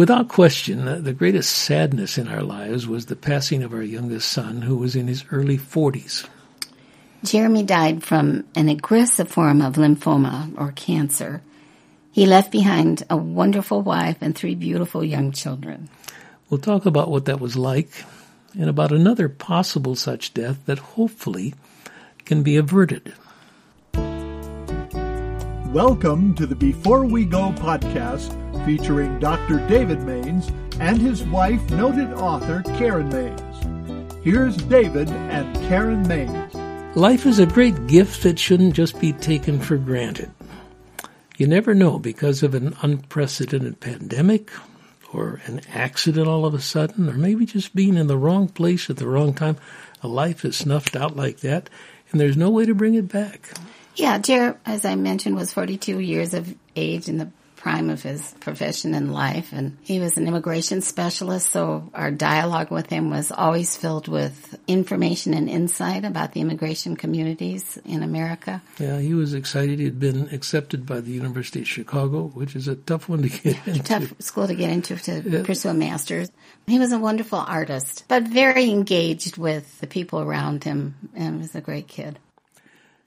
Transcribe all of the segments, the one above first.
Without question, the greatest sadness in our lives was the passing of our youngest son, who was in his early 40s. Jeremy died from an aggressive form of lymphoma or cancer. He left behind a wonderful wife and three beautiful young children. We'll talk about what that was like and about another possible such death that hopefully can be averted. Welcome to the Before We Go podcast featuring Dr. David Mains and his wife, noted author Karen Mains. Here's David and Karen Mains. Life is a great gift that shouldn't just be taken for granted. You never know because of an unprecedented pandemic or an accident all of a sudden, or maybe just being in the wrong place at the wrong time. A life is snuffed out like that, and there's no way to bring it back. Yeah, Jer, as I mentioned, was 42 years of age in the prime of his profession and life. And he was an immigration specialist, so our dialogue with him was always filled with information and insight about the immigration communities in America. Yeah, he was excited. He had been accepted by the University of Chicago, which is a tough one to get into. Tough school to get into to yeah. pursue a master's. He was a wonderful artist, but very engaged with the people around him and was a great kid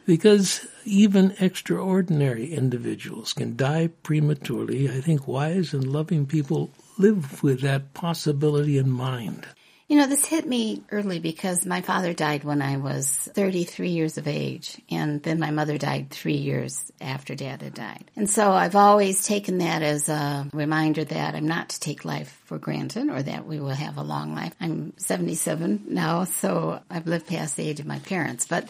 because even extraordinary individuals can die prematurely. I think wise and loving people live with that possibility in mind. You know, this hit me early because my father died when I was 33 years of age, and then my mother died three years after dad had died. And so I've always taken that as a reminder that I'm not to take life for granted or that we will have a long life. I'm 77 now, so I've lived past the age of my parents, but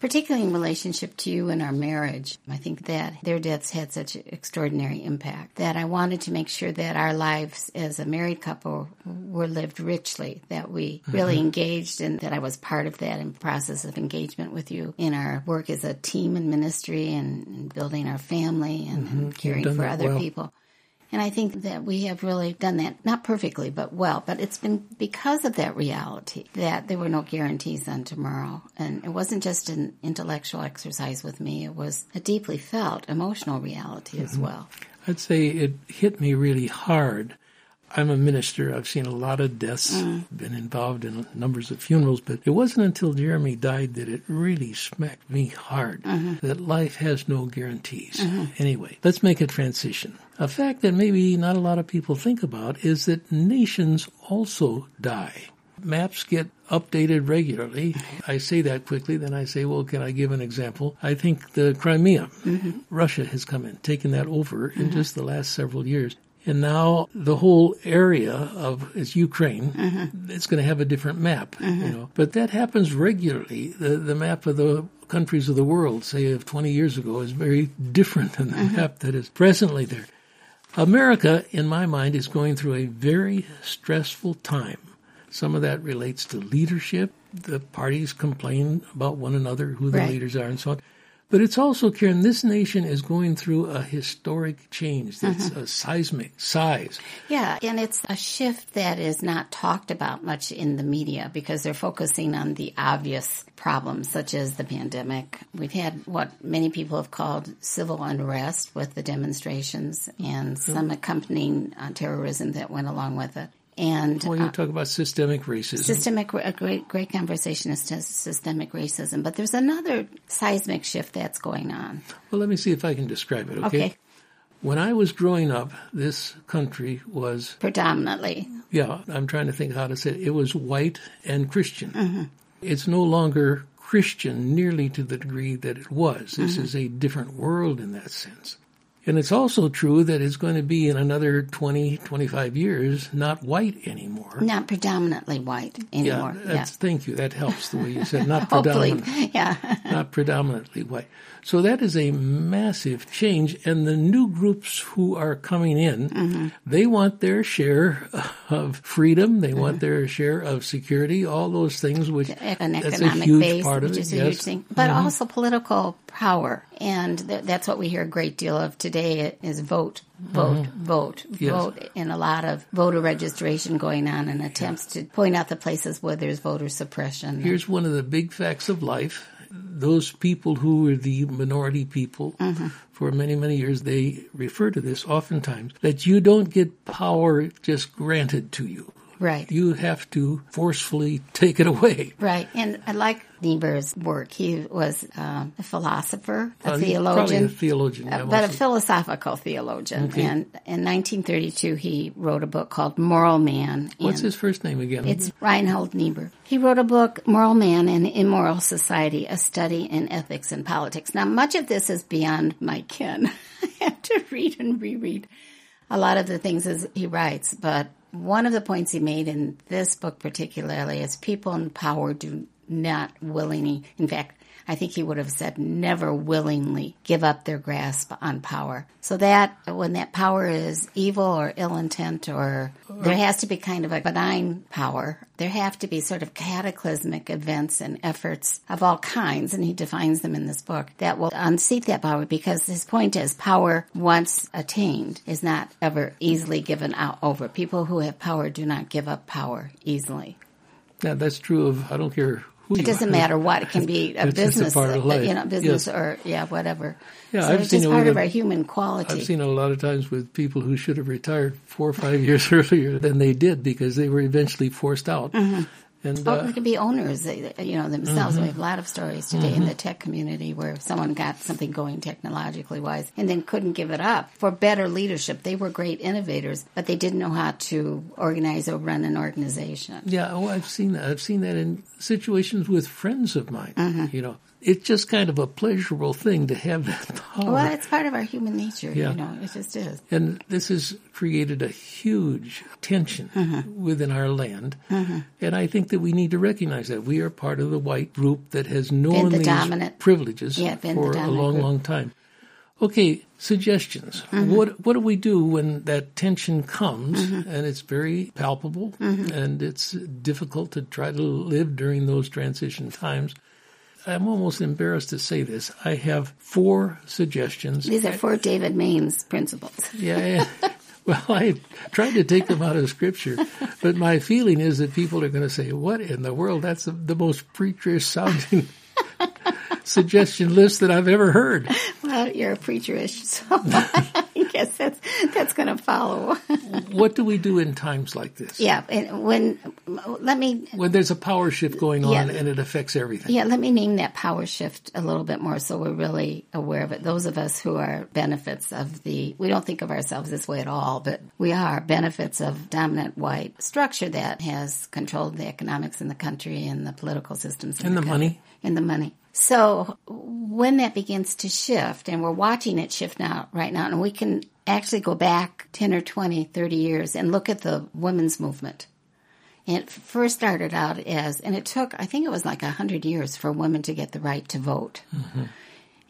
particularly in relationship to you and our marriage. I think that their deaths had such extraordinary impact that I wanted to make sure that our lives as a married couple were lived richly, that we mm-hmm. really engaged and that I was part of that in process of engagement with you in our work as a team in ministry and, and building our family and, mm-hmm. and caring for other well. people. And I think that we have really done that, not perfectly, but well. But it's been because of that reality that there were no guarantees on tomorrow. And it wasn't just an intellectual exercise with me, it was a deeply felt emotional reality mm-hmm. as well. I'd say it hit me really hard I'm a minister. I've seen a lot of deaths, mm. been involved in numbers of funerals, but it wasn't until Jeremy died that it really smacked me hard mm-hmm. that life has no guarantees. Mm-hmm. Anyway, let's make a transition. A fact that maybe not a lot of people think about is that nations also die. Maps get updated regularly. I say that quickly, then I say, well, can I give an example? I think the Crimea, mm-hmm. Russia has come in, taken that over in mm-hmm. just the last several years. And now the whole area of it's Ukraine. Mm-hmm. It's going to have a different map, mm-hmm. you know. But that happens regularly. The the map of the countries of the world, say of 20 years ago, is very different than the mm-hmm. map that is presently there. America, in my mind, is going through a very stressful time. Some of that relates to leadership. The parties complain about one another, who the right. leaders are, and so on. But it's also, Karen, this nation is going through a historic change that's mm-hmm. a seismic size. Yeah, and it's a shift that is not talked about much in the media because they're focusing on the obvious problems such as the pandemic. We've had what many people have called civil unrest with the demonstrations and mm-hmm. some accompanying uh, terrorism that went along with it. And well, you uh, talk about systemic racism. Systemic, a great, great conversation is systemic racism. But there's another seismic shift that's going on. Well, let me see if I can describe it. Okay. okay. When I was growing up, this country was predominantly. Yeah, I'm trying to think how to say it. It was white and Christian. Mm-hmm. It's no longer Christian nearly to the degree that it was. This mm-hmm. is a different world in that sense. And it's also true that it's going to be in another 20, 25 years not white anymore. Not predominantly white anymore. Yeah, yeah. thank you. That helps the way you said not predominantly. yeah. not predominantly white. So that is a massive change. And the new groups who are coming in, mm-hmm. they want their share of freedom. They mm-hmm. want their share of security, all those things, which An that's a huge base, part of which it. Is yes. huge thing. But mm-hmm. also political power. And th- that's what we hear a great deal of today is vote, vote, mm-hmm. vote, yes. vote, and a lot of voter registration going on and attempts to point out the places where there's voter suppression. Here's one of the big facts of life those people who were the minority people Mm-hmm. for many, many years, they refer to this oftentimes that you don't get power just granted to you. Right. You have to forcefully take it away. Right. And I like Niebuhr's work. He was um, a philosopher, a Uh, theologian. a theologian. Uh, yeah, but a philosophical theologian. Okay. And in 1932, he wrote a book called Moral Man. What's his first name again? It's Reinhold Niebuhr. He wrote a book, Moral Man and Immoral Society, a study in ethics and politics. Now, much of this is beyond my ken. I have to read and reread a lot of the things as he writes, but one of the points he made in this book particularly is people in power do not willingly, in fact, I think he would have said never willingly give up their grasp on power. So that when that power is evil or ill intent or there has to be kind of a benign power, there have to be sort of cataclysmic events and efforts of all kinds, and he defines them in this book, that will unseat that power because his point is power once attained is not ever easily given out over. People who have power do not give up power easily. yeah, that's true of, I don't care who It doesn't are. matter what. It can be a It's a business, life. you know, business Yes. or yeah, whatever. Yeah, so I've it's seen just part of our human quality. I've seen a lot of times with people who should have retired four or five years earlier than they did because they were eventually forced out. Mm-hmm. And Oh, uh, they could be owners, you know, themselves. We have a lot of stories today in the tech community where someone got something going technologically wise and then couldn't give it up for better leadership. They were great innovators, but they didn't know how to organize or run an organization. yeah, oh, I've seen that. I've seen that in situations with friends of mine. Mm-hmm. You know, it's just kind of a pleasurable thing to have that power. Well, it's part of our human nature, Yeah. you know, it just is. And this has created a huge tension Mm-hmm. within our land. And I think that we need to recognize that. We are part of the white group that has known these dominant- privileges Yeah, the for a long, group. long time. Okay, suggestions. Mm-hmm. What what do we do when that tension comes Mm-hmm. and it's very palpable and it's difficult to try to live during those transition times? I'm almost embarrassed to say this. I have four suggestions. These are four David Mains' principles. Yeah. yeah. Well, I tried to take them out of scripture, but my feeling is that people are going to say, "What in the world? That's the, the most preacher sounding suggestion list that I've ever heard." Well, you're a preacherish, so I guess that's that's going to follow. What do we do in times like this? yeah, and when let me When there's a power shift going on Yeah. and it affects everything. yeah let me name that power shift a little bit more so we're really aware of it. Those of us who are benefits of the we don't think of ourselves this way at all, but we are benefits of dominant white structure that has controlled the economics in the country and the political systems in And the country. money. and the money. So when that begins to shift, and we're watching it shift now, right now, and we can actually go back 10 or 20, 30 years and look at the women's movement. And it first started out as, and it took, I think it was like 100 years for women to get the right to vote. Mm-hmm.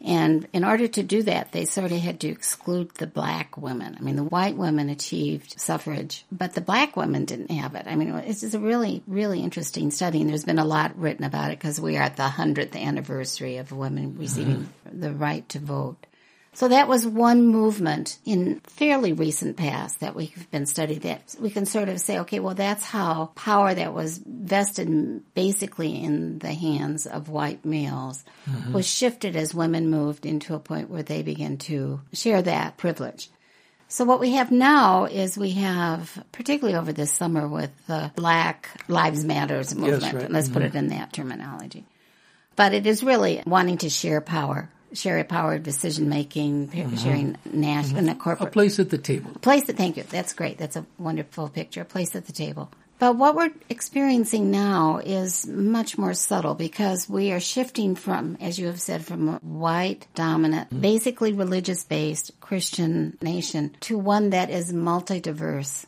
And in order to do that, they sort of had to exclude the black women. I mean, the white women achieved suffrage, but the black women didn't have it. I mean, it's just a really, really interesting study, and there's been a lot written about it because we are at the 100th anniversary of women receiving mm-hmm. the right to vote. So that was one movement in fairly recent past that we've been studying that we can sort of say, okay, well, that's how power that was vested basically in the hands of white males mm-hmm. was shifted as women moved into a point where they began to share that privilege. So what we have now is we have, particularly over this summer with the Black Lives Matters movement, right. let's put mm-hmm. it in that terminology. But it is really wanting to share power, share power of decision making, mm-hmm. sharing national mm-hmm. and a A corporate place at the table. place that thank you. That's great. That's a wonderful picture. A place at the table. But what we're experiencing now is much more subtle because we are shifting from as you have said from a white dominant mm-hmm. basically religious based christian nation to one that is multi-diverse.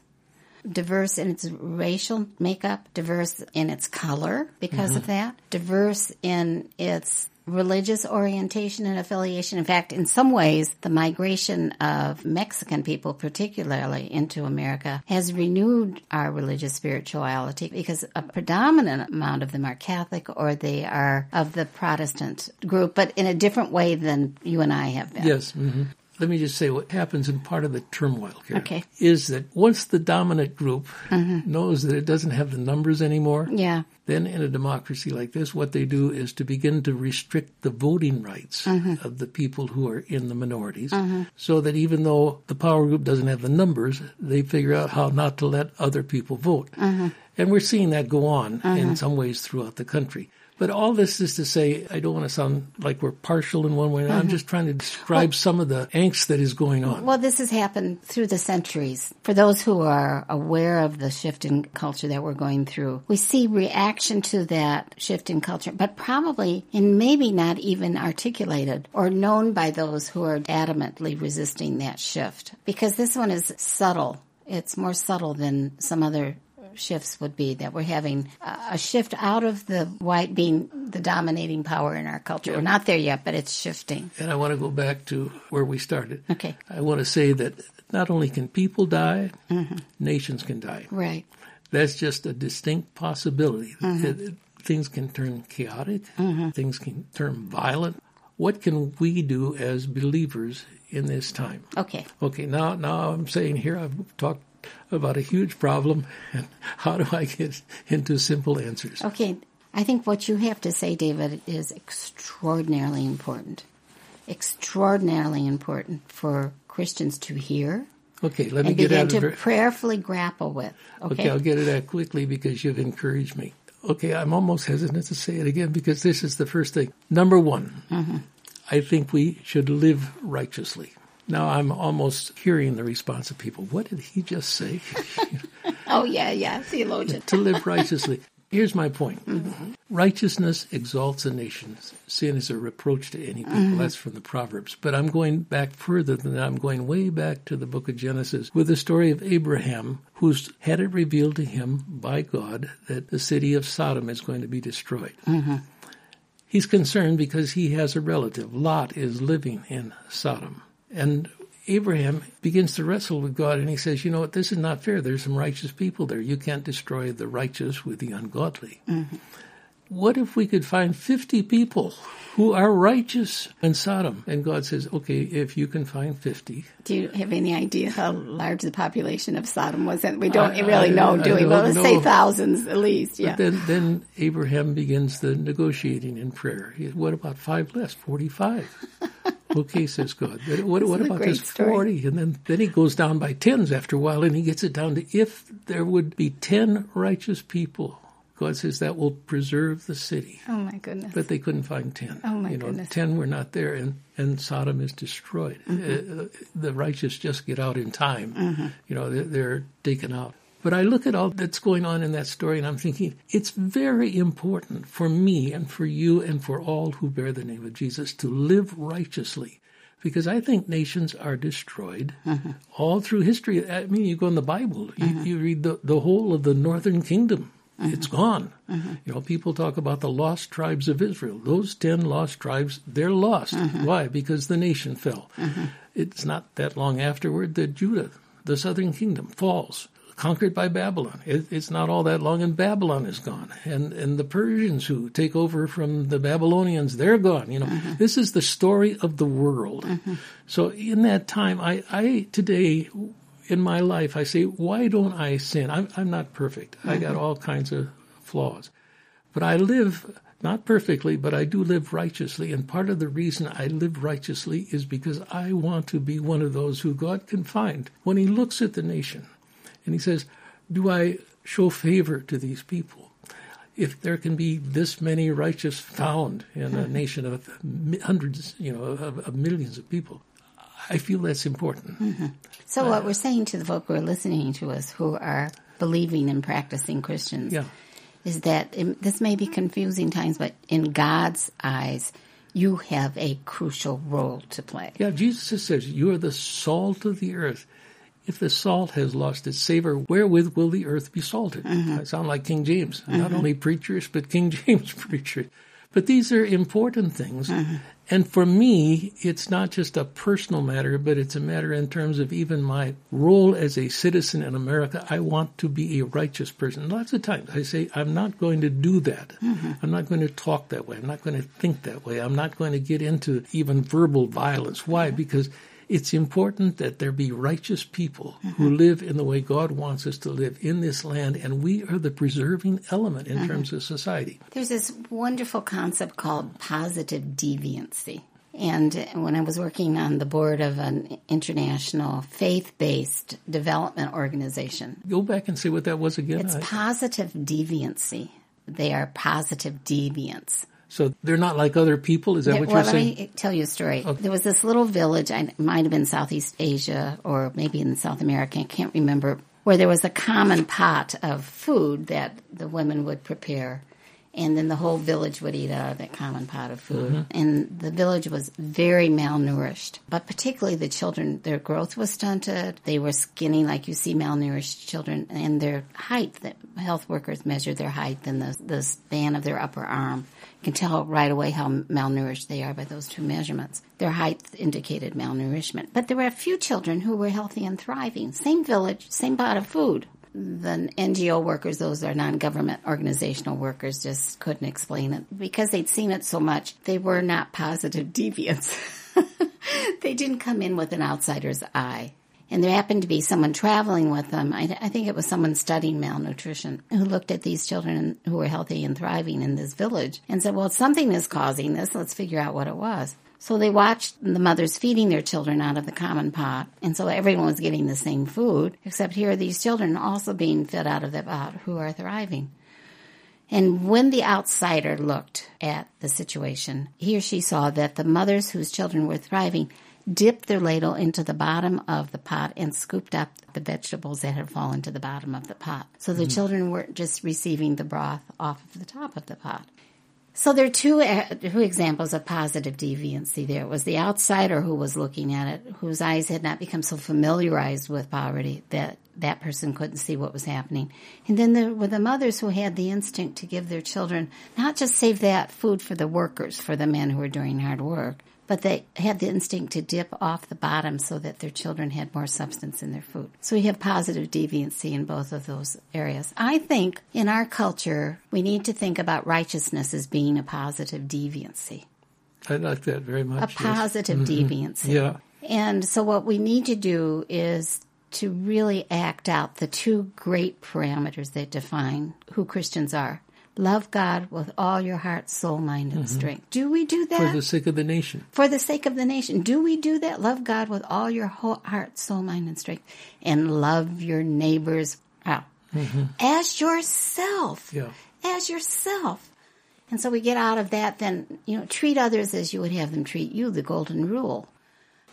Diverse in its racial makeup, diverse in its color because of that, diverse in its religious orientation and affiliation. In fact, in some ways, the migration of Mexican people, particularly into America, has renewed our religious spirituality because a predominant amount of them are Catholic or they are of the Protestant group, but in a different way than you and I have been. Yes. hmm let me just say what happens in part of the turmoil here Okay. is that once the dominant group knows that it doesn't have the numbers anymore, Yeah. then in a democracy like this, what they do is to begin to restrict the voting rights mm-hmm. of the people who are in the minorities, mm-hmm. so that even though the power group doesn't have the numbers, they figure out how not to let other people vote. Mm-hmm. And we're seeing that go on in some ways throughout the country. But all this is to say, I don't want to sound like we're partial in one way. I'm mm-hmm. just trying to describe some of the angst that is going on. Well, this has happened through the centuries. For those who are aware of the shift in culture that we're going through, we see reaction to that shift in culture, but probably and maybe not even articulated or known by those who are adamantly resisting that shift. Because this one is subtle. It's more subtle than some other shifts would be that we're having a shift out of the white being the dominating power in our culture. We're not there yet, but it's shifting. And I want to go back to where we started. Okay. I want to say that not only can people die, nations can die. Right. That's just a distinct possibility. Mm-hmm. Things can turn chaotic, things can turn violent. What can we do as believers in this time? Okay. Okay, now now I'm saying here I've talked about a huge problem and how do I get into simple answers? Okay, I think what you have to say, David, is extraordinarily important. Extraordinarily important for Christians to hear Okay, let me and get begin to ver- prayerfully grapple with. Okay, Okay? I'll get it out quickly because you've encouraged me. Okay, I'm almost hesitant to say it again because this is the first thing. Number one, mm-hmm. I think we should live righteously. Now I'm almost hearing the response of people. What did he just say? Oh, yeah, yeah, theologian. to live righteously. Here's my point. Mm-hmm. Righteousness exalts a nation. Sin is a reproach to any people. Mm-hmm. That's from the Proverbs. But I'm going back further than that. I'm going way back to the book of Genesis with the story of Abraham, who's had it revealed to him by God that the city of Sodom is going to be destroyed. Mm-hmm. He's concerned because he has a relative. Lot is living in Sodom. And Abraham begins to wrestle with God and he says, You know what? This is not fair. There's some righteous people there. You can't destroy the righteous with the ungodly. Mm-hmm. What if we could find 50 people who are righteous in Sodom? And God says, Okay, if you can find 50, Do you have any idea how large the population of Sodom was? And we don't I- really I- know, I do we? don't Well, let's say thousands at least. Yeah. But then, then Abraham begins the negotiating in prayer. What about five less? Forty-five. okay, says God. But what, what about this story. forty? And then, then he goes down by tens after a while, and he gets it down to if there would be ten righteous people. God says that will preserve the city. oh my goodness. But they couldn't find ten. Oh, my you know, goodness. ten were not there, and, and Sodom is destroyed. Mm-hmm. Uh, the righteous just get out in time. You know, they're, they're taken out. But I look at all that's going on in that story, and I'm thinking it's very important for me and for you and for all who bear the name of Jesus to live righteously. Because I think nations are destroyed mm-hmm. all through history. I mean, you go in the Bible, you, mm-hmm. you read the, the whole of the northern kingdom. Mm-hmm. It's gone. You know, people talk about the lost tribes of Israel. Those ten lost tribes, they're lost. Why? Because the nation fell. It's not that long afterward that Judah, the southern kingdom, falls, conquered by Babylon. It, it's not all that long, and Babylon is gone. And and the Persians who take over from the Babylonians, they're gone. You know, mm-hmm. this is the story of the world. Mm-hmm. So in that time, I, I today in my life, I say, why don't I sin? I'm, I'm not perfect. I got mm-hmm. all kinds of flaws. But I live not perfectly, but I do live righteously. And part of the reason I live righteously is because I want to be one of those who God can find when He looks at the nation and He says, Do I show favor to these people? If there can be this many righteous found in a hmm. nation of hundreds, you know, of, of millions of people, I feel that's important. Mm-hmm. So uh, what we're saying to the folk who are listening to us, who are believing and practicing Christians, Yeah. is that it, this may be confusing times, but in God's eyes, you have a crucial role to play. Yeah, Jesus says, You are the salt of the earth. If the salt has lost its savor, wherewith will the earth be salted? Mm-hmm. I sound like King James. Not mm-hmm. only preachers, but King James preachers. But these are important things. Mm-hmm. And for me, it's not just a personal matter, but it's a matter in terms of even my role as a citizen in America. I want to be a righteous person. Lots of times I say, I'm not going to do that. I'm not going to talk that way. I'm not going to think that way. I'm not going to get into even verbal violence. Why? Because It's important that there be righteous people who mm-hmm. live in the way God wants us to live in this land, and we are the preserving element in mm-hmm. terms of society. There's this wonderful concept called positive deviancy. And when I was working on the board of an international faith based development organization, Go back and see what that was again. it's I- positive deviancy. They are positive deviants. So they're not like other people. Is that what well, you're saying? let me tell you a story. There was this little village, I might have been Southeast Asia or maybe in South America, I can't remember, where there was a common pot of food that the women would prepare. And then the whole village would eat out of that common pot of food. Mm-hmm. And the village was very malnourished, but particularly the children, their growth was stunted. They were skinny, like you see malnourished children, and their height, that health workers measure their height and the, the span of their upper arm. You can tell right away how malnourished they are by those two measurements. Their height indicated malnourishment. But there were a few children who were healthy and thriving. Same village, same pot of food. The NGO workers, those are non-government organizational workers, just couldn't explain it. Because they'd seen it so much, they were not positive deviants. they didn't come in with an outsider's eye. And there happened to be someone traveling with them. I, I think it was someone studying malnutrition who looked at these children who were healthy and thriving in this village and said, well, something is causing this. Let's figure out what it was. So they watched the mothers feeding their children out of the common pot. And so everyone was getting the same food, except here are these children also being fed out of the pot who are thriving. And when the outsider looked at the situation, he or she saw that the mothers whose children were thriving dipped their ladle into the bottom of the pot and scooped up the vegetables that had fallen to the bottom of the pot. So the mm-hmm. children weren't just receiving the broth off of the top of the pot. So there are two, uh, two examples of positive deviancy there. It was the outsider who was looking at it, whose eyes had not become so familiarized with poverty that that person couldn't see what was happening. And then there were the mothers who had the instinct to give their children, not just save that food for the workers, for the men who were doing hard work, but they had the instinct to dip off the bottom so that their children had more substance in their food. So we have positive deviancy in both of those areas. I think in our culture, we need to think about righteousness as being a positive deviancy, I like that very much. a yes. positive mm-hmm. deviancy. Yeah. And so what we need to do is to really act out the two great parameters that define who Christians are. Love God with all your heart, soul, mind, and mm-hmm. strength. Do we do that? For the sake of the nation. for the sake of the nation. Do we do that? Love God with all your whole heart, soul, mind, and strength, and love your neighbors wow, mm-hmm. as yourself. Yeah. As yourself. And so we get out of that, then, you know, treat others as you would have them treat you, the golden rule.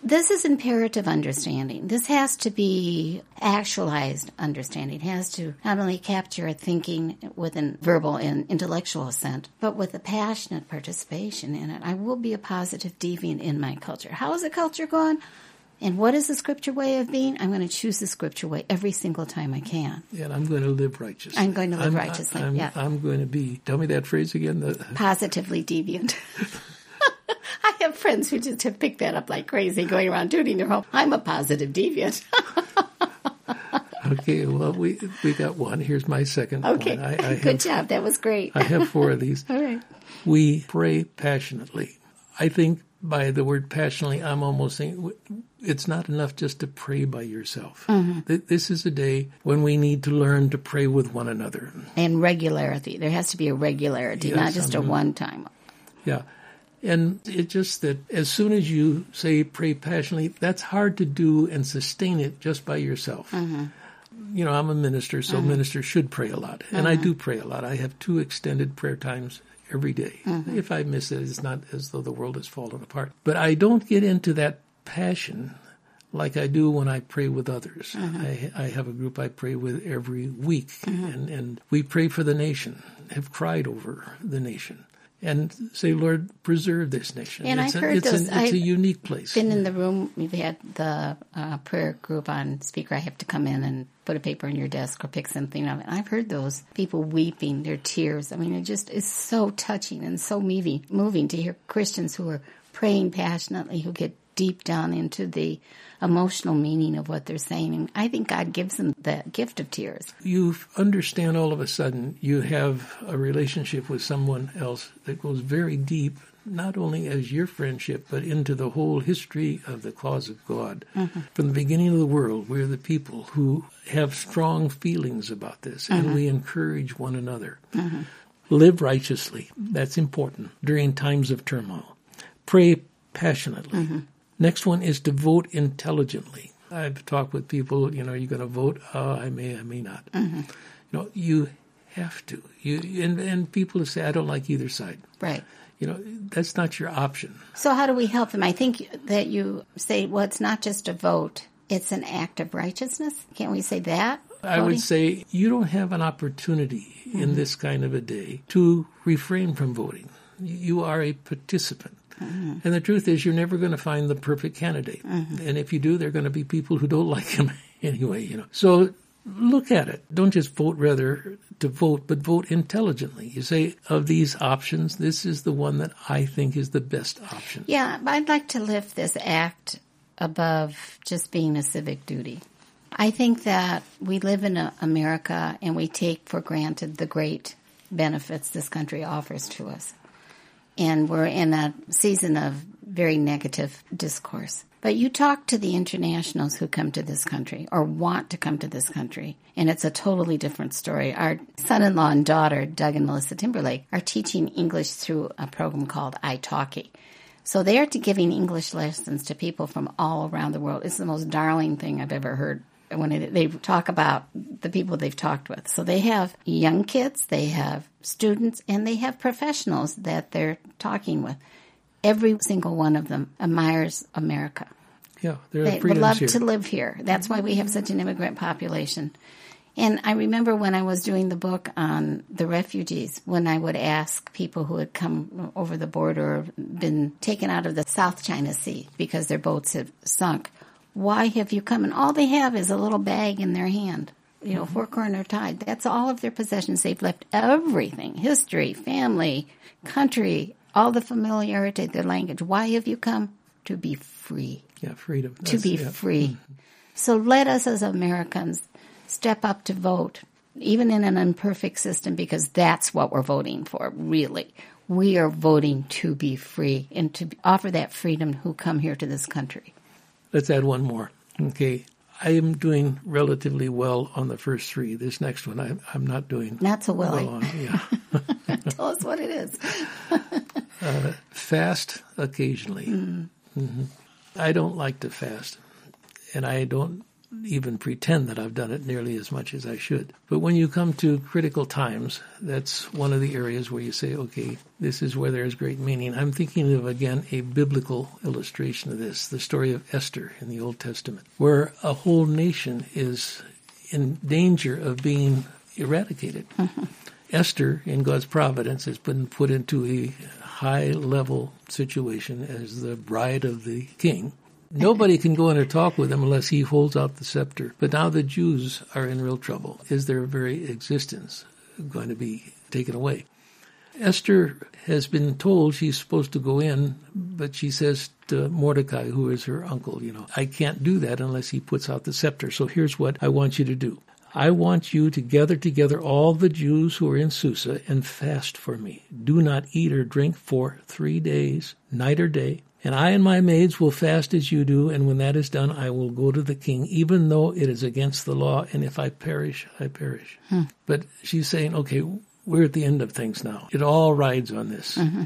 This is imperative understanding. This has to be actualized understanding. It has to not only capture a thinking with a verbal and intellectual assent, but with a passionate participation in it. I will be a positive deviant in my culture. How is the culture going? And what is the scripture way of being? I'm going to choose the scripture way every single time I can. And I'm going to live righteous. I'm going to live I'm- righteously, I'm, yeah. I'm going to be, tell me that phrase again. The, Positively deviant. I have friends who just have picked that up like crazy, going around tooting their home. I'm a positive deviant. okay, well, we we got one. Here's my second Okay, one. I, I good job. That was great. I have four of these. All right. We pray passionately. I think by the word passionately, I'm almost saying it's not enough just to pray by yourself. Mm-hmm. This is a day when we need to learn to pray with one another. And regularity. There has to be a regularity, Yes, not just a I'm- one time. Yeah. And it's just that as soon as you say pray passionately, that's hard to do and sustain it just by yourself. Mm-hmm. You know, I'm a minister, so mm-hmm. ministers should pray a lot. And I mm-hmm. do pray a lot. I have two extended prayer times every day. If I miss it, it's not as though the world has fallen apart. But I don't get into that passion like I do when I pray with others. I, I have a group I pray with every week, and, and we pray for the nation, have cried over the nation. And say, Lord, preserve this nation. And it's I've a, heard it's those- An, it's I've a unique place. Been in the room. We've had the uh, prayer group on speaker. I have to come in and put a paper in your desk or pick something up. And I've heard those people weeping, their tears. I mean, it just is so touching and so moving, moving to hear Christians who are praying passionately, who get deep down into the emotional meaning of what they're saying. And I think God gives them the gift of tears. you understand all of a sudden you have a relationship with someone else that goes very deep, not only as your friendship, but into the whole history of the cause of God. Mm-hmm. From the beginning of the world, we're the people who have strong feelings about this, mm-hmm. and we encourage one another. Mm-hmm. Live righteously. That's important during times of turmoil. Pray passionately. Next one is to vote intelligently. I've talked with people, you know, you're going to vote. Oh, I may, I may not. Mm-hmm. You know, you have to. You and, and people say, I don't like either side. Right. You know, that's not your option. So how do we help them? I think that you say, well, it's not just a vote; it's an act of righteousness. Can't we say that? I Voting? would say you don't have an opportunity mm-hmm. in this kind of a day to refrain from voting. You are a participant. Mm-hmm. And the truth is, you're never going to find the perfect candidate. Mm-hmm. And if you do, there are going to be people who don't like him anyway, you know. So look at it. Don't just vote rather to vote, but vote intelligently. You say, of these options, this is the one that I think is the best option. Yeah, I'd like to lift this act above just being a civic duty. I think that we live in America and we take for granted the great benefits this country offers to us. And we're in a season of very negative discourse. But you talk to the internationals who come to this country or want to come to this country, and it's a totally different story. Our son in law and daughter, Doug and Melissa Timberlake, are teaching English through a program called italki. So they are giving English lessons to people from all around the world. It's the most darling thing I've ever heard when it, they talk about the people they've talked with. So they have young kids, they have students, and they have professionals that they're talking with. Every single one of them admires America. Yeah, they would love here. to live here. That's why we have such an immigrant population. And I remember when I was doing the book on the refugees, when I would ask people who had come over the border or been taken out of the South China Sea because their boats had sunk, why have you come? And all they have is a little bag in their hand, you know, mm-hmm. four corner tied. That's all of their possessions. They've left everything history, family, country, all the familiarity, their language. Why have you come? To be free. Yeah, freedom. That's, to be yeah. free. Mm-hmm. So let us as Americans step up to vote, even in an imperfect system, because that's what we're voting for, really. We are voting to be free and to offer that freedom who come here to this country. Let's add one more. Okay. I am doing relatively well on the first three. This next one, I, am not doing not so well. well on. Yeah. Tell us what it is. uh, fast occasionally. Mm. Mm-hmm. I don't like to fast, and I don't even pretend that I've done it nearly as much as I should. But when you come to critical times, that's one of the areas where you say, okay, this is where there's great meaning. I'm thinking of, again, a biblical illustration of this, the story of Esther in the Old Testament, where a whole nation is in danger of being eradicated. Mm-hmm. Esther, in God's providence, has been put into a high level situation as the bride of the king Nobody can go in and talk with him unless he holds out the scepter. But now the Jews are in real trouble. Is their very existence going to be taken away? Esther has been told she's supposed to go in, but she says to Mordecai, who is her uncle, you know, I can't do that unless he puts out the scepter. So here's what I want you to do. I want you to gather together all the Jews who are in Susa and fast for me. Do not eat or drink for three days, night or day. And I and my maids will fast as you do, and when that is done, I will go to the king, even though it is against the law, and if I perish, I perish. Hmm. But she's saying, okay, we're at the end of things now. It all rides on this. Mm-hmm.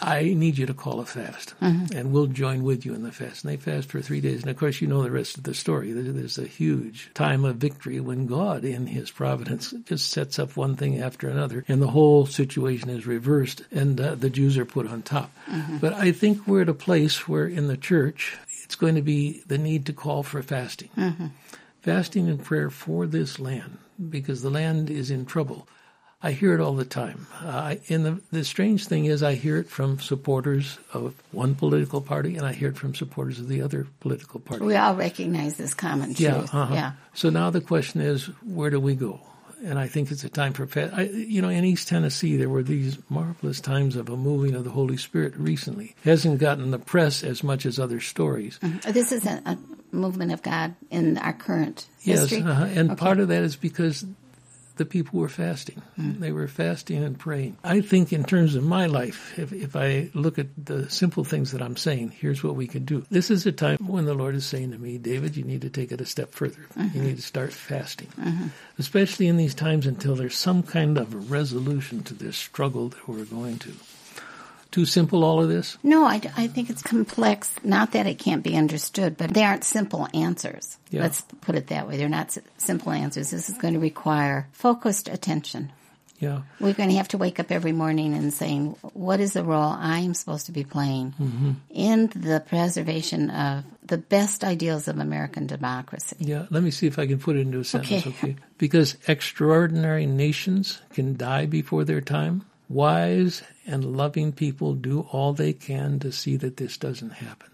I need you to call a fast, mm-hmm. and we'll join with you in the fast. And they fast for three days. And of course, you know the rest of the story. There's a huge time of victory when God, in His providence, just sets up one thing after another, and the whole situation is reversed, and uh, the Jews are put on top. Mm-hmm. But I think we're at a place where in the church, it's going to be the need to call for fasting. Mm-hmm. Fasting and prayer for this land, because the land is in trouble. I hear it all the time. Uh, and the, the strange thing is, I hear it from supporters of one political party, and I hear it from supporters of the other political party. We all recognize this common truth. Yeah, uh-huh. yeah. So now the question is, where do we go? And I think it's a time for, I, you know, in East Tennessee, there were these marvelous times of a moving of the Holy Spirit recently. It hasn't gotten the press as much as other stories. Mm-hmm. This is a, a, movement of God in our current yes, history. uh-huh. and okay. part of that is because the people were fasting. Mm. They were fasting and praying. I think in terms of my life, if, if I look at the simple things that I'm saying, here's what we can do. This is a time when the Lord is saying to me, David, you need to take it a step further. You need to start fasting, especially in these times until there's some kind of a resolution to this struggle that we're going to too simple, all of this? No, I, I think it's complex. Not that it can't be understood, but they aren't simple answers. Yeah. Let's put it that way. They're not simple answers. This is going to require focused attention. Yeah. We're going to have to wake up every morning and saying, what is the role I'm supposed to be playing mm-hmm. in the preservation of the best ideals of American democracy? Yeah. Let me see if I can put it into a sentence. Okay. okay? Because extraordinary nations can die before their time. Wise and loving people do all they can to see that this doesn't happen.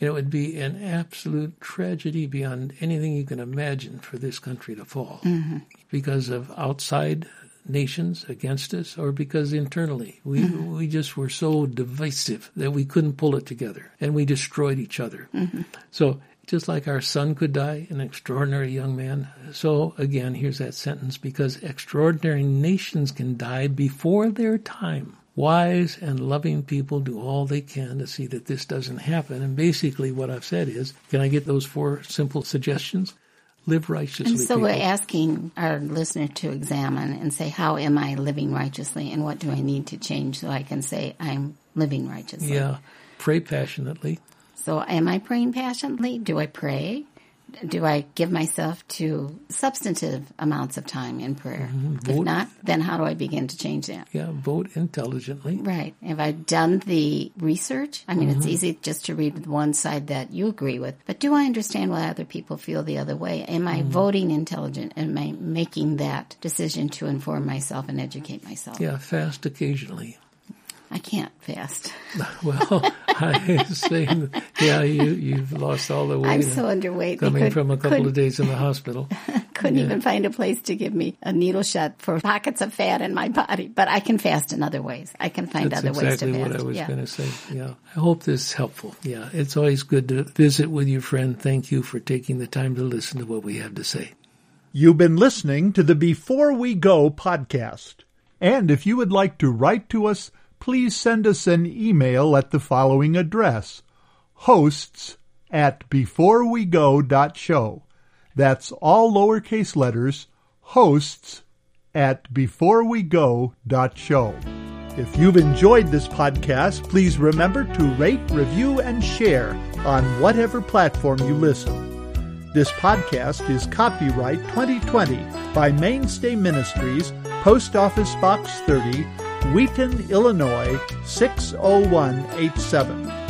It would be an absolute tragedy beyond anything you can imagine for this country to fall mm-hmm. because of outside nations against us or because internally we mm-hmm. we just were so divisive that we couldn't pull it together and we destroyed each other. Mm-hmm. So just like our son could die, an extraordinary young man. So again, here's that sentence because extraordinary nations can die before their time. Wise and loving people do all they can to see that this doesn't happen. And basically, what I've said is can I get those four simple suggestions? Live righteously. And so people. we're asking our listener to examine and say, how am I living righteously and what do I need to change so I can say I'm living righteously? Yeah. Pray passionately. So am I praying passionately? Do I pray? do I give myself to substantive amounts of time in prayer? Mm-hmm. If not, then how do I begin to change that? Yeah, vote intelligently. Right. Have I done the research? I mean, mm-hmm. it's easy just to read one side that you agree with, but do I understand why other people feel the other way? Am I mm-hmm. voting intelligent? Am I making that decision to inform myself and educate myself? Yeah, fast occasionally. I can't fast. well, I was saying, yeah, you you've lost all the weight. I'm so underweight. Coming could, from a couple of days in the hospital. couldn't yeah. even find a place to give me a needle shot for pockets of fat in my body. But I can fast in other ways. I can find That's other exactly ways to fast. Exactly what I was yeah. going to say. Yeah. I hope this is helpful. Yeah. It's always good to visit with your friend. Thank you for taking the time to listen to what we have to say. You've been listening to the Before We Go podcast. And if you would like to write to us, please send us an email at the following address hosts at beforewego.show. That's all lowercase letters, hosts at beforewego.show. If you've enjoyed this podcast, please remember to rate, review, and share on whatever platform you listen. This podcast is copyright 2020 by Mainstay Ministries, Post Office Box 30, Wheaton, Illinois 60187.